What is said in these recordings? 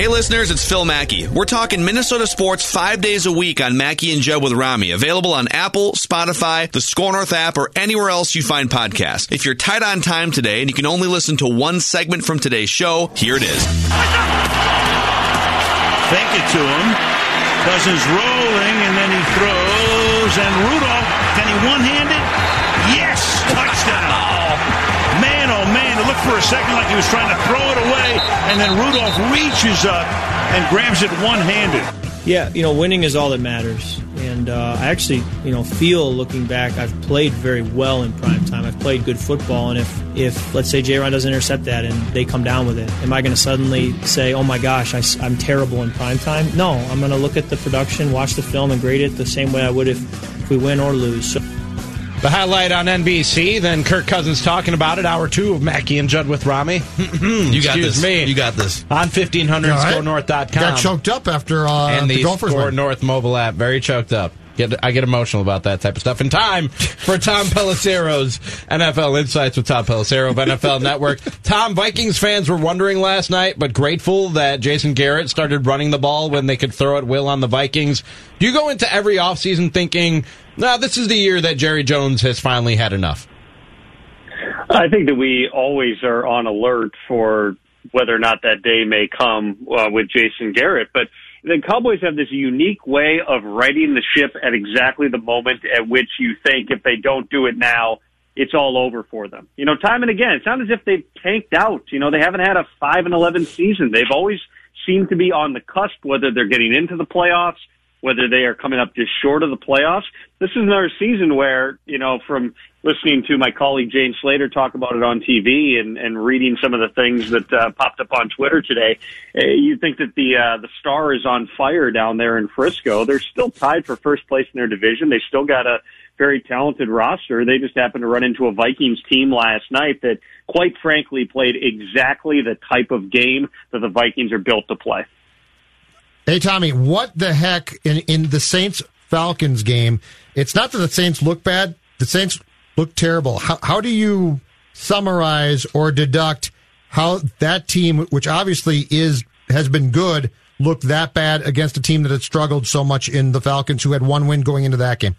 Hey listeners, it's Phil Mackey. We're talking Minnesota sports five days a week on Mackey and Judd with Rami. Available on Apple, Spotify, the Score North app, or anywhere else you find podcasts. If you're tight on time today and you can only listen to one segment from today's show, here it is. Fake it to him. Cousins rolling, and then he throws, and Rudolph, can he one-hand it? Yes! Touchdown! For a second like he was trying to throw it away, and then Rudolph reaches up and grabs it one-handed. Yeah, you know, winning is all that matters. And uh, I actually, you know, feel looking back, I've played very well in prime time. I've played good football, and if, if let's say J. Ron doesn't intercept that and they come down with it, am I going to suddenly say, "Oh my gosh, I, am terrible in prime time"? No, I'm going to look at the production, watch the film, and grade it the same way I would if, if we win or lose. So, the highlight on NBC, then Kirk Cousins talking about it. Hour two of Mackey and Judd with Rami. you got Excuse this. me. You got this. On 1500 All right. scorenorth.com. Got choked up after uh, and the, the Gophers Score win. North mobile app. Very choked up. Get, I get emotional about that type of stuff. In time for Tom Pelissero's NFL Insights with Tom Pelissero of NFL Network. Tom, Vikings fans were wondering last night, but grateful that Jason Garrett started running the ball when they could throw at will on the Vikings. Do you go into every offseason thinking, no, this is the year that Jerry Jones has finally had enough? I think that we always are on alert for whether or not that day may come uh, with Jason Garrett. But the Cowboys have this unique way of righting the ship at exactly the moment at which you think if they don't do it now, it's all over for them. You know, time and again, it's not as if they've tanked out. You know, they haven't had a 5 and 11 season. They've always seemed to be on the cusp, whether they're getting into the playoffs, whether they are coming up just short of the playoffs. This is another season where, you know, from listening to my colleague Jane Slater talk about it on TV and, and reading some of the things that uh, popped up on Twitter today, uh, you think that the uh, the star is on fire down there in Frisco. They're still tied for first place in their division. They still got a very talented roster. They just happened to run into a Vikings team last night that, quite frankly, played exactly the type of game that the Vikings are built to play. Hey, Tommy, what the heck in, in the Saints Falcons game? It's not that the Saints look bad, the Saints look terrible. How, how do you summarize or deduct how that team, which obviously is has been good, looked that bad against a team that had struggled so much in the Falcons, who had one win going into that game?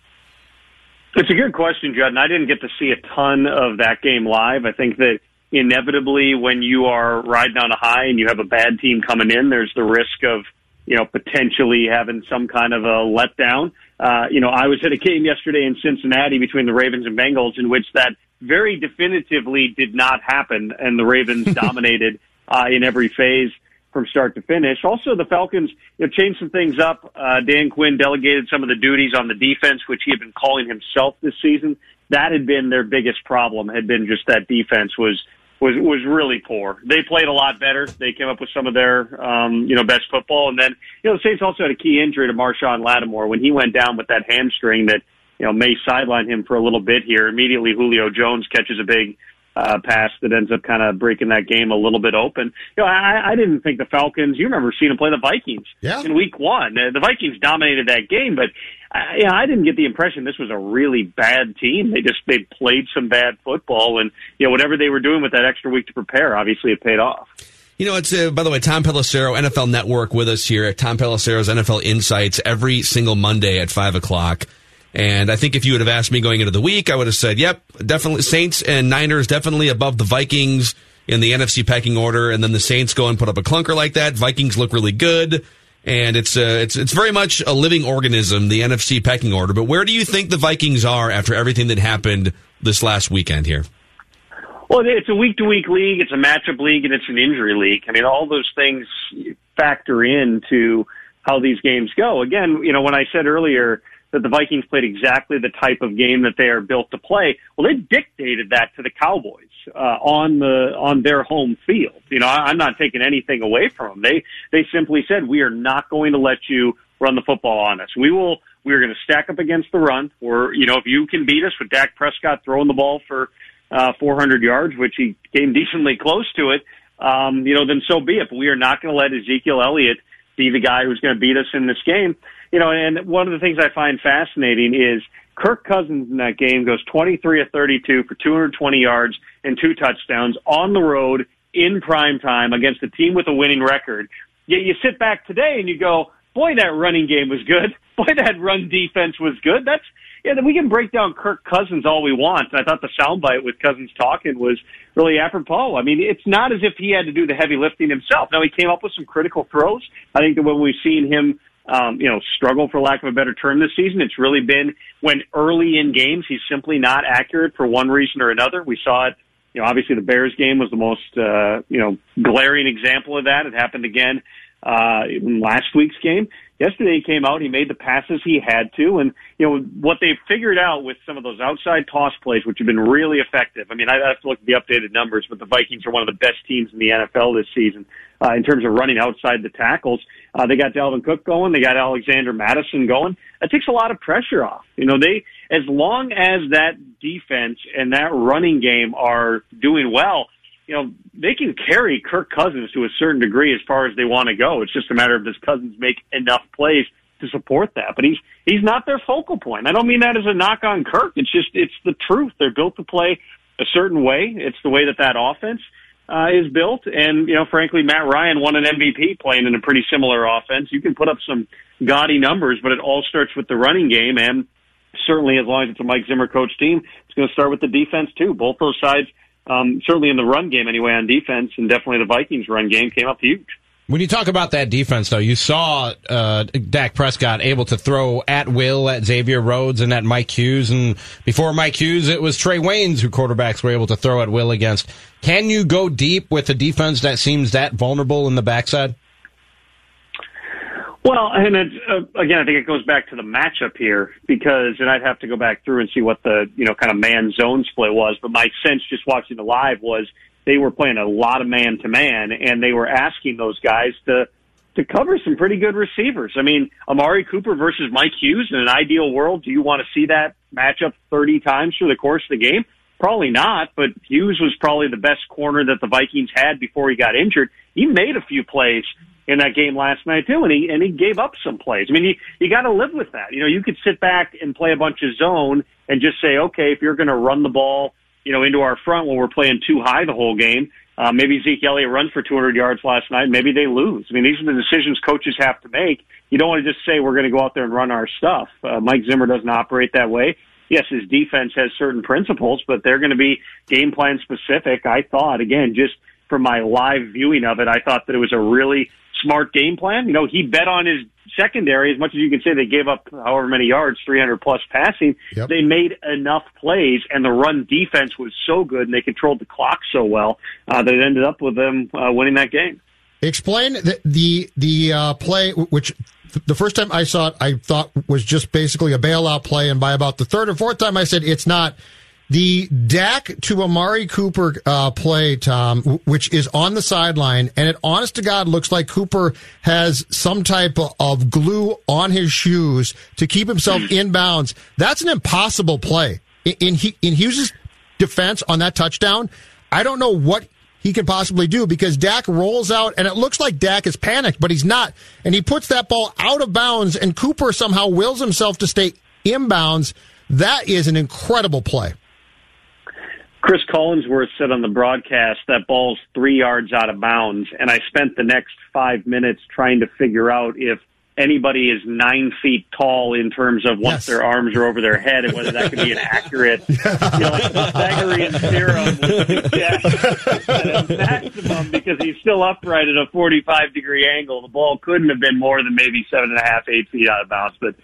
It's a good question, Judd, and I didn't get to see a ton of that game live. I think that inevitably, when you are riding on a high and you have a bad team coming in, there's the risk of you know potentially having some kind of a letdown. Uh, you know, I was at a game yesterday in Cincinnati between the Ravens and Bengals in which that very definitively did not happen, and the Ravens dominated uh, in every phase from start to finish. Also, the Falcons you know, changed some things up. Uh, Dan Quinn delegated some of the duties on the defense, which he had been calling himself this season. That had been their biggest problem. Had been just that defense was was was really poor. They played a lot better. They came up with some of their um, you know best football, and then you know the Saints also had a key injury to Marshon Lattimore when he went down with that hamstring that you know may sideline him for a little bit here. Immediately, Julio Jones catches a big uh, pass that ends up kind of breaking that game a little bit open. You know, I, I didn't think the Falcons. You remember seeing them play the Vikings Yeah. in Week One. Uh, the Vikings dominated that game, but I, you know, I didn't get the impression this was a really bad team. They just they played some bad football, and you know whatever they were doing with that extra week to prepare, obviously it paid off. You know, it's, uh, by the way, Tom Pelissero, NFL Network with us here at Tom Pelissero's NFL Insights every single Monday at 5 o'clock. And I think if you would have asked me going into the week, I would have said, yep, definitely Saints and Niners definitely above the Vikings in the NFC pecking order. And then the Saints go and put up a clunker like that. Vikings look really good. And it's, uh, it's, it's very much a living organism, the NFC pecking order. But where do you think the Vikings are after everything that happened this last weekend here? Well, it's a week to week league, it's a matchup league, and it's an injury league. I mean, all those things factor into how these games go. Again, you know, when I said earlier that the Vikings played exactly the type of game that they are built to play. Well, they dictated that to the Cowboys uh, on the on their home field. You know, I, I'm not taking anything away from them. They they simply said we are not going to let you run the football on us. We will. We are going to stack up against the run. Or you know, if you can beat us with Dak Prescott throwing the ball for uh, 400 yards, which he came decently close to it, um, you know, then so be it. But we are not going to let Ezekiel Elliott be the guy who's going to beat us in this game. You know, and one of the things I find fascinating is Kirk Cousins in that game goes 23 of 32 for 220 yards and two touchdowns on the road in prime time against a team with a winning record. Yet you sit back today and you go, boy, that running game was good. Boy, that run defense was good. That's yeah, we can break down Kirk Cousins all we want. I thought the soundbite with Cousins talking was really apropos. I mean, it's not as if he had to do the heavy lifting himself. Now he came up with some critical throws. I think that when we've seen him um, you know, struggle for lack of a better term this season. It's really been when early in games he's simply not accurate for one reason or another. We saw it, you know, obviously the Bears game was the most, uh, you know, glaring example of that. It happened again, uh, in last week's game yesterday he came out, he made the passes he had to, and you know what they've figured out with some of those outside toss plays, which have been really effective. I mean, I have to look at the updated numbers, but the Vikings are one of the best teams in the NFL this season uh, in terms of running outside the tackles. Uh, they got Dalvin Cook going, they got Alexander Mattison going. That takes a lot of pressure off. You know, they as long as that defense and that running game are doing well you know, they can carry Kirk Cousins to a certain degree as far as they want to go. It's just a matter of does Cousins make enough plays to support that. But he's he's not their focal point. I don't mean that as a knock on Kirk. It's just it's the truth. They're built to play a certain way. It's the way that that offense uh, is built. And you know, frankly, Matt Ryan won an MVP playing in a pretty similar offense. You can put up some gaudy numbers, but it all starts with the running game. And certainly, as long as it's a Mike Zimmer coach team, it's going to start with the defense too. Both those sides um, certainly in the run game anyway on defense, and definitely the Vikings run game came up huge. When you talk about that defense, though, you saw uh, Dak Prescott able to throw at will at Xavier Rhodes and at Mike Hughes, and before Mike Hughes, it was Trae Waynes who quarterbacks were able to throw at will against. Can you go deep with a defense that seems that vulnerable in the backside? Well, and it's, uh, again, I think it goes back to the matchup here because, and I'd have to go back through and see what the you know kind of man zone split was. But my sense, just watching the live, was they were playing a lot of man to man, and they were asking those guys to to cover some pretty good receivers. I mean, Amari Cooper versus Mike Hughes in an ideal world, do you want to see that matchup 30 times through the course of the game? Probably not, but Hughes was probably the best corner that the Vikings had before he got injured. He made a few plays in that game last night too, and he and he gave up some plays. I mean, you you got to live with that. You know, you could sit back and play a bunch of zone and just say, okay, if you're going to run the ball, you know, into our front when we're playing too high the whole game, uh, maybe Zeke Elliott runs for 200 yards last night. Maybe they lose. I mean, these are the decisions coaches have to make. You don't want to just say we're going to go out there and run our stuff. Uh, Mike Zimmer doesn't operate that way. Yes, his defense has certain principles, but they're going to be game plan specific. I thought, again, just from my live viewing of it, I thought that it was a really smart game plan. You know, he bet on his secondary as much as you can say they gave up however many yards, 300 plus passing. Yep. They made enough plays, and the run defense was so good, and they controlled the clock so well uh, that it ended up with them uh, winning that game. Explain the the, the uh, play, which the first time I saw it, I thought was just basically a bailout play, and by about the third or fourth time, I said it's not. The Dak to Amari Cooper uh, play, Tom, which is on the sideline, and it honest to God looks like Cooper has some type of glue on his shoes to keep himself in bounds. That's an impossible play. In, in, in Hughes' defense on that touchdown, I don't know what he can possibly do because Dak rolls out and it looks like Dak is panicked, but he's not. And he puts that ball out of bounds and Cooper somehow wills himself to stay inbounds. That is an incredible play. Chris Collinsworth said on the broadcast that ball's three yards out of bounds, and I spent the next five minutes trying to figure out if anybody is nine feet tall in terms of once yes. their arms are over their head and whether that could be an accurate, you know, like Pythagorean theorem at a maximum because he's still upright at a 45 degree angle. The ball couldn't have been more than maybe seven and a half, eight feet out of bounds. But,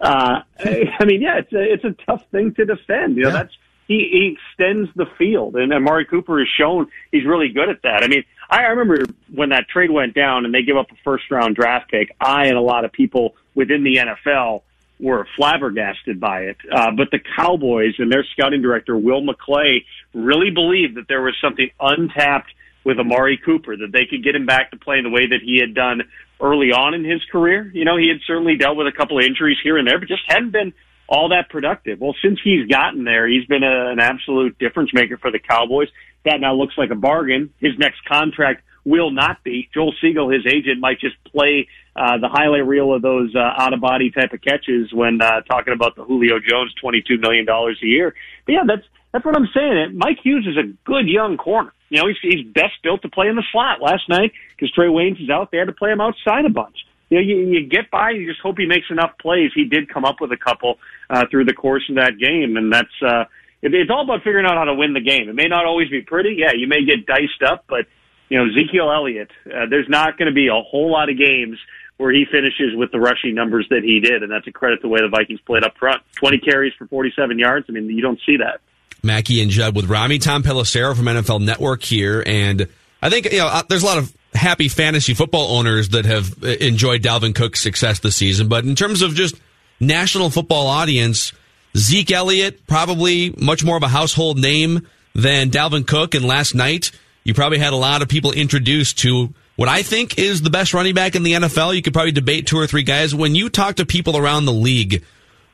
uh, I mean, yeah, it's a, it's a tough thing to defend. You know, yeah. that's, he, he extends the field, and Amari Cooper has shown he's really good at that. I mean, I remember when that trade went down and they give up a first round draft pick. I and a lot of people within the NFL were flabbergasted by it. Uh, but the Cowboys and their scouting director, Will McClay, really believed that there was something untapped with Amari Cooper, that they could get him back to playing the way that he had done early on in his career. You know, he had certainly dealt with a couple of injuries here and there, but just hadn't been all that productive. Well, since he's gotten there, he's been a, an absolute difference maker for the Cowboys. That now looks like a bargain. His next contract will not be. Joel Segal, his agent, might just play uh, the highlight reel of those uh, out of body type of catches when uh, talking about the Julio Jones twenty two million dollars a year. But yeah, that's that's what I'm saying. Mike Hughes is a good young corner. You know, he's he's best built to play in the slot. Last night, because Trae Waynes is out, had to play him outside a bunch. You know, you, you get by. You just hope he makes enough plays. He did come up with a couple uh, through the course of that game, and that's uh, it, it's all about figuring out how to win the game. It may not always be pretty. Yeah, you may get diced up, but you know, Ezekiel Elliott, uh, there's not going to be a whole lot of games where he finishes with the rushing numbers that he did, and that's a credit to the way the Vikings played up front. 20 carries for 47 yards. I mean, you don't see that. Mackey and Judd with Rami Tom Pelissero from NFL Network here, and I think you know uh, there's a lot of happy fantasy football owners that have uh, enjoyed Dalvin Cook's success this season, but in terms of just national football audience, Zeke Elliott probably much more of a household name than Dalvin Cook, and last night you probably had a lot of people introduced to what I think is the best running back in the NFL. You could probably debate two or three guys. When you talk to people around the league,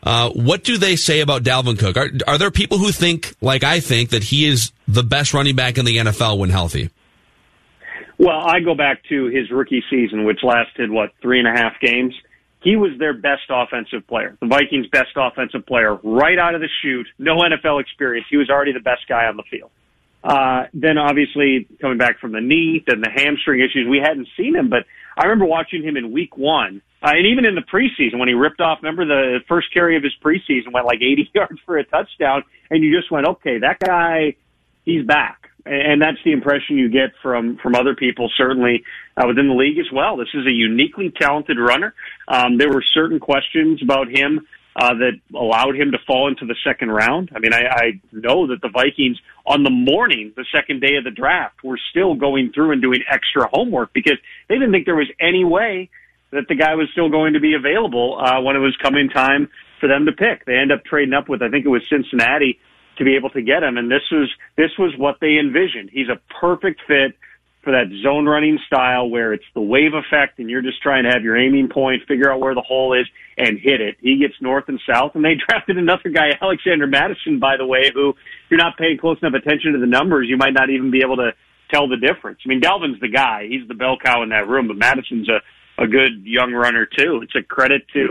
uh, what do they say about Dalvin Cook? Are, are there people who think, like I think, that he is the best running back in the NFL when healthy? Well, I go back to his rookie season, which lasted, what, three and a half games? He was their best offensive player, the Vikings' best offensive player, right out of the chute. No NFL experience. He was already the best guy on the field. Uh, then obviously coming back from the knee, then the hamstring issues, we hadn't seen him, but I remember watching him in week one, uh, and even in the preseason when he ripped off, remember the first carry of his preseason went like 80 yards for a touchdown, and you just went, okay, that guy, he's back. And that's the impression you get from, from other people, certainly uh, within the league as well. This is a uniquely talented runner. Um, there were certain questions about him uh, that allowed him to fall into the second round. I mean, I, I know that the Vikings on the morning, the second day of the draft, were still going through and doing extra homework because they didn't think there was any way that the guy was still going to be available uh, when it was coming time for them to pick. They end up trading up with, I think it was Cincinnati, to be able to get him, and this was this was what they envisioned. He's a perfect fit for that zone running style where it's the wave effect and you're just trying to have your aiming point, figure out where the hole is and hit it. He gets north and south and they drafted another guy, Alexander Mattison, by the way, who if you're not paying close enough attention to the numbers, you might not even be able to tell the difference. I mean, Dalvin's the guy. He's the bell cow in that room, but Mattison's a, a good young runner too. It's a credit to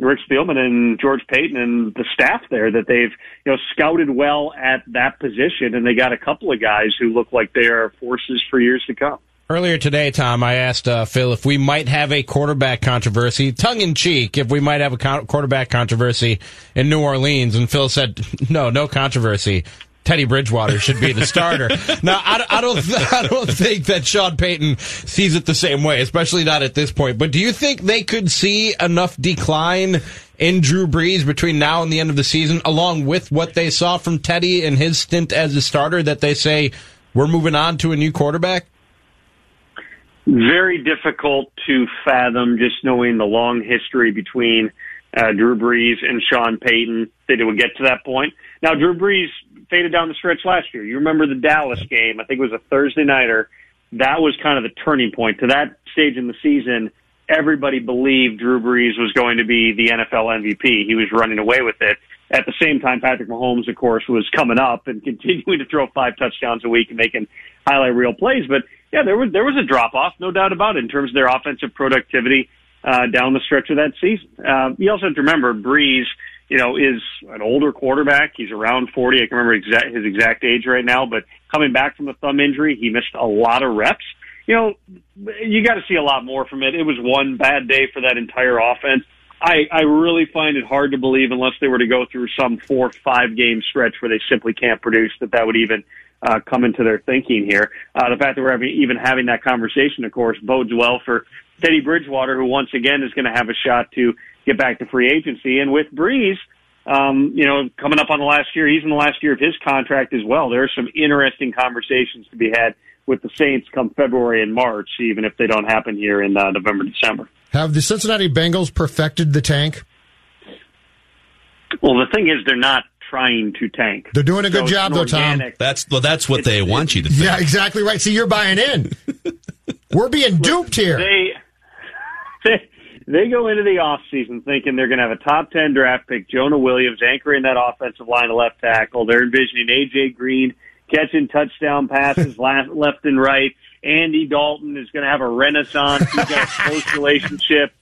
Rick Spielman and George Paton and the staff there that they've you know scouted well at that position, and they got a couple of guys who look like they are forces for years to come. Earlier today, Tom, I asked uh, Phil if we might have a quarterback controversy, tongue in cheek, if we might have a co- quarterback controversy in New Orleans, and Phil said, "No, no controversy. Teddy Bridgewater should be the starter. now, I, I, don't, I don't think that Sean Payton sees it the same way, especially not at this point. But do you think they could see enough decline in Drew Brees between now and the end of the season, along with what they saw from Teddy and his stint as a starter, that they say we're moving on to a new quarterback? Very difficult to fathom, just knowing the long history between uh, Drew Brees and Sean Payton that it would get to that point. Now, Drew Brees faded down the stretch last year. You remember the Dallas game? I think it was a Thursday nighter. That was kind of the turning point to that stage in the season. Everybody believed Drew Brees was going to be the NFL MVP. He was running away with it. At the same time, Patrick Mahomes, of course, was coming up and continuing to throw five touchdowns a week and making highlight reel plays. But yeah, there was there was a drop off, no doubt about it, in terms of their offensive productivity uh, down the stretch of that season. Uh, you also have to remember Brees you know, is an older quarterback. He's around 40. I can remember exact, his exact age right now, but coming back from a thumb injury, he missed a lot of reps. You know, you got to see a lot more from it. It was one bad day for that entire offense. I, I really find it hard to believe unless they were to go through some four, five game stretch where they simply can't produce that that would even uh, come into their thinking here. Uh, the fact that we're having, even having that conversation, of course, bodes well for Teddy Bridgewater, who once again is going to have a shot to get back to free agency. And with Brees, um, you know, coming up on the last year, he's in the last year of his contract as well. There are some interesting conversations to be had with the Saints come February and March, even if they don't happen here in uh, November, December. Have the Cincinnati Bengals perfected the tank? Well, the thing is, they're not trying to tank. They're doing a good So job, though, an Tom. That's well, that's what they want you to think. Yeah, exactly right. See, you're buying in. We're being duped here. They, they they go into the off season thinking they're going to have a top ten draft pick, Jonah Williams, anchoring that offensive line of left tackle. They're envisioning AJ Green catching touchdown passes left, left and right. Andy Dalton is going to have a renaissance. He's got a close relationship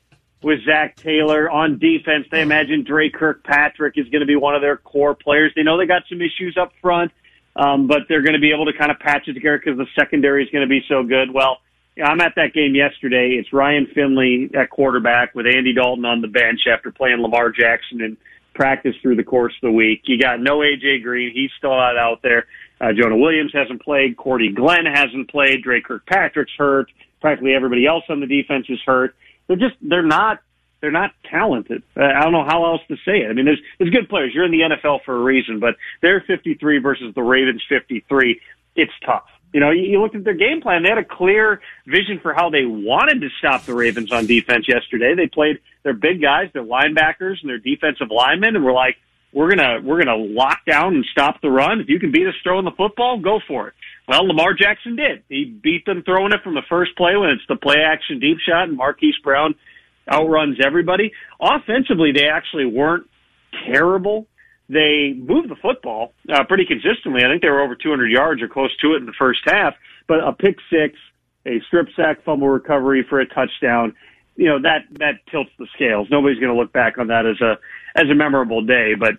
with Zac Taylor on defense. They imagine Dre Kirkpatrick is going to be one of their core players. They know they got some issues up front, um, but they're going to be able to kind of patch it together because the secondary is going to be so good. Well, I'm at that game yesterday. It's Ryan Finley at quarterback with Andy Dalton on the bench after playing Lamar Jackson in practice through the course of the week. You got no AJ Green. He's still not out there. Uh, Jonah Williams hasn't played. Cordy Glenn hasn't played. Dre Kirkpatrick's hurt. Practically everybody else on the defense is hurt. They're just, they're not, they're not talented. Uh, I don't know how else to say it. I mean, there's, there's good players. You're in the NFL for a reason, but they're 53 versus the Ravens 53. It's tough. You know, you, looked at their game plan. They had a clear vision for how they wanted to stop the Ravens on defense yesterday. They played their big guys, their linebackers, and their defensive linemen, and were like, "We're gonna we're gonna lock down and stop the run. If you can beat us throwing the football, go for it." Well, Lamar Jackson did. He beat them throwing it from the first play when it's the play action deep shot, and Marquise Brown outruns everybody. Offensively, they actually weren't terrible they moved the football uh, pretty consistently. I think they were over 200 yards or close to it in the first half. But a pick six, a strip sack fumble recovery for a touchdown, you know that that tilts the scales. Nobody's going to look back on that as a as a memorable day. But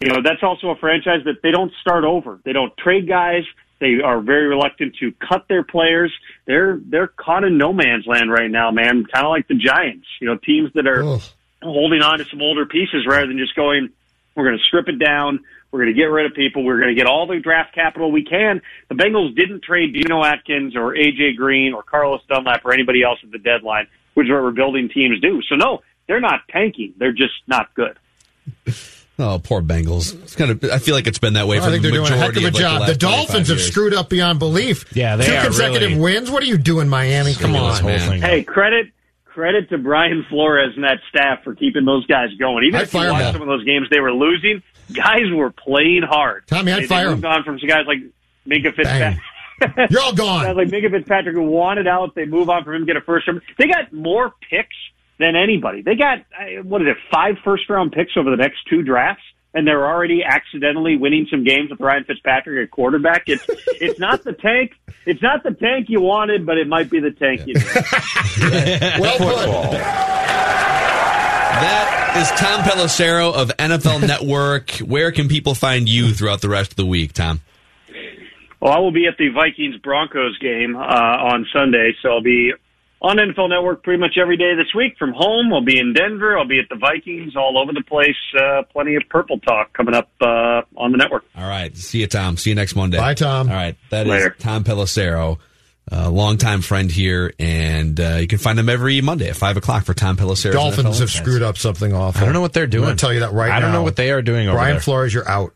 you know that's also a franchise that they don't start over. They don't trade guys. They are very reluctant to cut their players. They're they're caught in no man's land right now, man. Kind of like the Giants. You know, teams that are Ugh. holding on to some older pieces rather than just going we're going to strip it down. We're going to get rid of people. We're going to get all the draft capital we can. The Bengals didn't trade Geno Atkins or AJ Green or Carlos Dunlap or anybody else at the deadline, which is what rebuilding teams do. So no, they're not tanking. They're just not good. Oh, poor Bengals. It's kind of. I feel like it's been that way I for think the they're doing a heck majority of a like, job. the, The, Dolphins have screwed up beyond belief. Yeah, they Two are consecutive really- wins. What are you doing, Miami? Come on. this whole thing. Hey, credit credit to Brian Flores and that staff for keeping those guys going. Even I'd if you watch some of those games they were losing, guys were playing hard. Tommy, I'd they, fire they moved him. on from some guys like Minkah Fitzpatrick. You're all Guys gone. like Minkah Fitzpatrick who wanted out. They move on from him, get a first round. They got more picks than anybody. They got uh, what is it, five first round picks over the next two drafts, and they're already accidentally winning some games with Ryan Fitzpatrick at quarterback. It's it's not the tank. It's not the tank you wanted, but it might be the tank you need. Well put. That is Tom Pelissero of NFL Network. Where can people find you throughout the rest of the week, Tom? Well, I will be at the Vikings Broncos game uh, on Sunday, so I'll be on NFL Network pretty much every day this week from home. I'll be in Denver. I'll be at the Vikings all over the place. Uh, plenty of purple talk coming up uh, on the network. All right. See you, Tom. See you next Monday. Bye, Tom. All right. That is Later. Tom Pelissero, a longtime friend here, and uh, you can find him every Monday at 5 o'clock for Tom Pelissero. Dolphins have screwed up something awful. I don't know what they're doing. I'm going to tell you that right now. I don't know what they are doing over Brian there. Flores, you're out.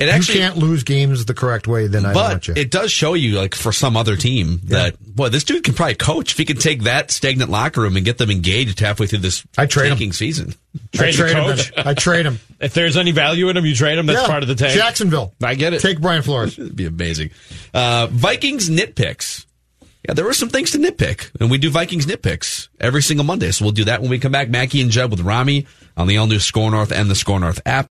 It actually, you can't lose games the correct way, then I don't want but it does show you, like for some other team, that boy, this dude can probably coach if he can take that stagnant locker room and get them engaged halfway through this I'd trade him. season. I Trade the trade him. coach? then. I trade him. If there's any value in him, you trade him. That's Yeah. part of the tank. Jacksonville. I get it. Take Brian Flores. It'd be amazing. Uh, Vikings nitpicks. Yeah, there were some things to nitpick, and we do Vikings nitpicks every single Monday. So we'll do that when we come back. Mackey and Judd with Rami on the all new Score North and the Score North app.